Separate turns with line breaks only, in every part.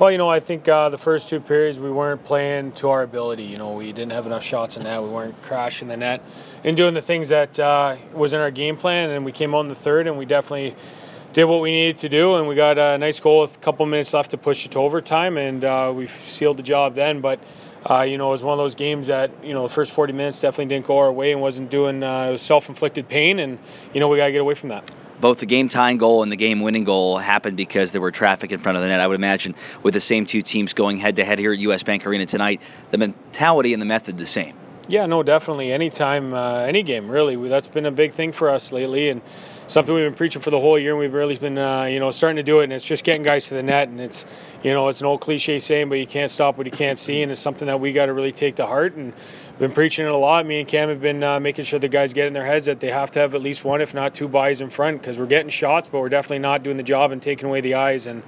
Well, you know, I think uh, the first two periods we weren't playing to our ability. You know, we didn't have enough shots in net. We weren't crashing the net and doing the things that uh, was in our game plan. And we came on the third, and we definitely did what we needed to do. And we got a nice goal with a couple minutes left to push it to overtime, and uh, we sealed the job then. But uh, you know, it was one of those games that you know the first 40 minutes definitely didn't go our way and wasn't doing. Uh, it was self-inflicted pain, and you know we got to get away from that
both the game tying goal and the game winning goal happened because there were traffic in front of the net. I would imagine with the same two teams going head to head here at US Bank Arena tonight, the mentality and the method the same.
Yeah, no, definitely. Anytime, uh, any game, really. That's been a big thing for us lately, and something we've been preaching for the whole year. And we've really been, uh, you know, starting to do it. And it's just getting guys to the net. And it's, you know, it's an old cliche saying, but you can't stop what you can't see. And it's something that we got to really take to heart. And been preaching it a lot. Me and Cam have been uh, making sure the guys get in their heads that they have to have at least one, if not two, buys in front because we're getting shots, but we're definitely not doing the job and taking away the eyes. And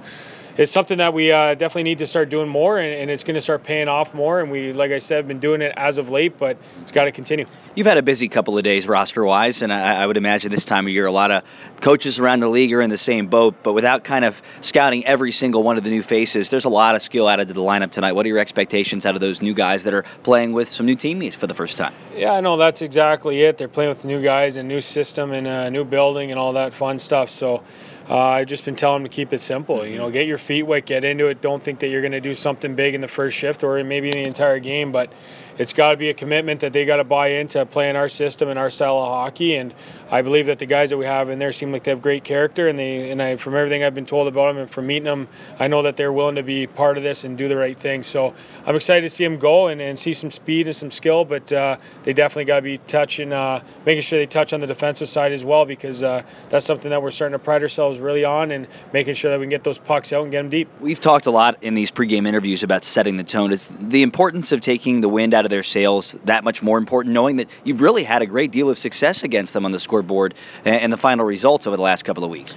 it's something that we uh, definitely need to start doing more, and, and it's going to start paying off more. And we, like I said, have been doing it as of late, but it's got to continue.
You've had a busy couple of days roster wise, and I, I, would imagine this time of year a lot of coaches around the league are in the same boat. But without kind of scouting every single one of the new faces, there's a lot of skill added to the lineup tonight. What are your expectations out of those new guys that are playing with some new teammates for the first time?
Yeah, I know that's exactly it. They're playing with new guys and new system and a new building and all that fun stuff. So uh, I've just been telling them to keep it simple. You know, get your feet wet, get into it. Don't think that you're going to do something big in the first shift or maybe in the entire game, but it's got to be a commitment that they got to buy into playing our system and our style of hockey. And I believe that the guys that we have in there seem like they have great character. And they and I, from everything I've been told about them and from meeting them, I know that they're willing to be part of this and do the right thing. So I'm excited to see them go and, and see some speed and some skill. But uh, they definitely got to be touching, uh, making sure they touch on the defensive side as well because uh, that's something that we're starting to pride ourselves really on and making sure that we can get those pucks out and get them deep.
We've talked a lot in these pregame interviews about setting the tone. Is the importance of taking the wind out of their sails that much more important, knowing that you've really had a great deal of success against them on the scoreboard and the final results over the last couple of weeks?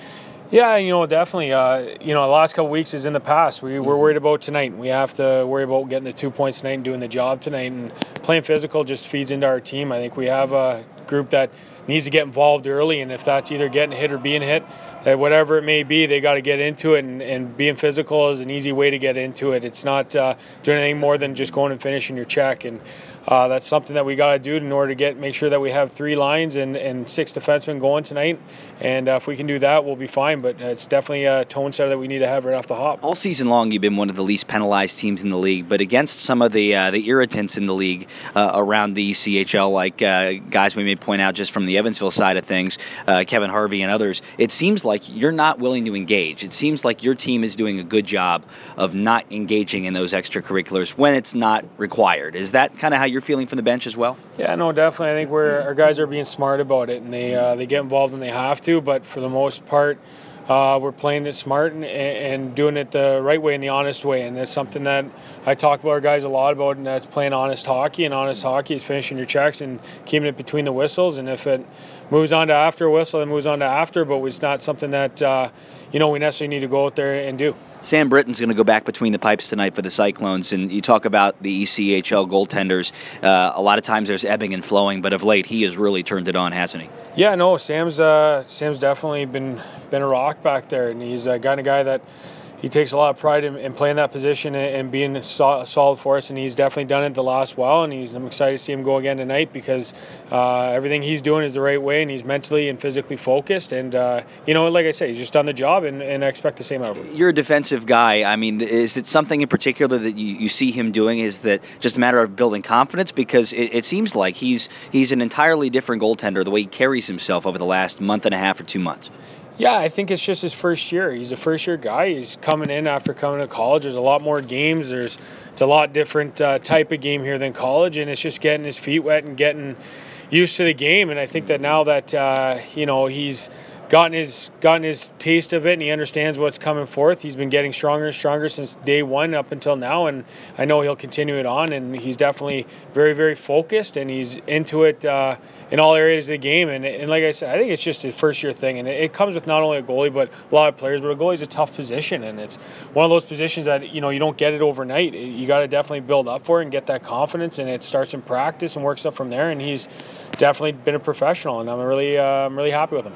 Yeah, you know, definitely. Uh, you know, the last couple weeks is in the past. We, we're worried about tonight. We have to worry about getting the two points tonight and doing the job tonight. And playing physical just feeds into our team. I think we have a group that needs to get involved early, and if that's either getting hit or being hit, uh, whatever it may be, they got to get into it. And, and, being physical is an easy way to get into it. It's not uh, doing anything more than just going and finishing your check. And uh, that's something that we got to do in order to get make sure that we have three lines and, and six defensemen going tonight. And uh, if we can do that, we'll be fine. But it's definitely a tone setter that we need to have right off the hop.
All season long, you've been one of the least penalized teams in the league, but against some of the uh, the irritants in the league uh, around the ECHL, like guys we may point out just from the Evansville side of things, uh, Kevin Harvey and others, it seems like you're not willing to engage. It seems like your team is doing a good job of not engaging in those extracurriculars when it's not required. Is that kind of how you're feeling from the bench as well?
Yeah, no, definitely. I think we're our guys are being smart about it, and they uh, they get involved when they have to. But for the most part, uh, we're playing it smart and, and, doing it the right way and the honest way. And it's something that I talk about our guys a lot about, and that's playing honest hockey. And honest hockey is finishing your checks and keeping it between the whistles. And if it moves on to after whistle, it moves on to after, but it's not something that, uh, you know, we necessarily need to go out there and do.
Sam Brittain's going to go back between the pipes tonight for the Cyclones, and you talk about the ECHL goaltenders. Uh, a lot of times there's ebbing and flowing, but of late he has really turned it on, hasn't he?
Yeah, no, Sam's uh, Sam's definitely been been a rock back there, and he's a kind of guy that he takes a lot of pride in, in playing that position and, and being so, solid for us. And he's definitely done it the last while. And he's, I'm excited to see him go again tonight because uh, everything he's doing is the right way, and he's mentally and physically focused. And uh, you know, like I say, he's just done the job, and, and I expect the same out of him.
You're a defensive guy. I mean, is it something in particular that you, you see him doing? Is that just a matter of building confidence? Because it, it seems like he's he's an entirely different goaltender the way he carries himself over the last month and a half or two months.
Yeah, I think it's just his first year. He's a first year guy. He's coming in after coming to college. There's a lot more games. There's it's a lot different uh, type of game here than college, and it's just getting his feet wet and getting used to the game. And I think that now that uh, you know he's gotten his gotten his taste of it and he understands what's coming forth. He's been getting stronger and stronger since day one up until now, and I know he'll continue it on. And he's definitely very very focused and he's into it uh, in all areas of the game. And, and like I said, I think it's just a first year thing, and it, it, comes with not only a goalie but a lot of players. But a goalie is a tough position, and it's one of those positions that you know you don't get it overnight. You got to definitely build up for it and get that confidence, and it starts in practice and works up from there. And he's definitely been a professional, and I'm really uh, I'm really happy with him.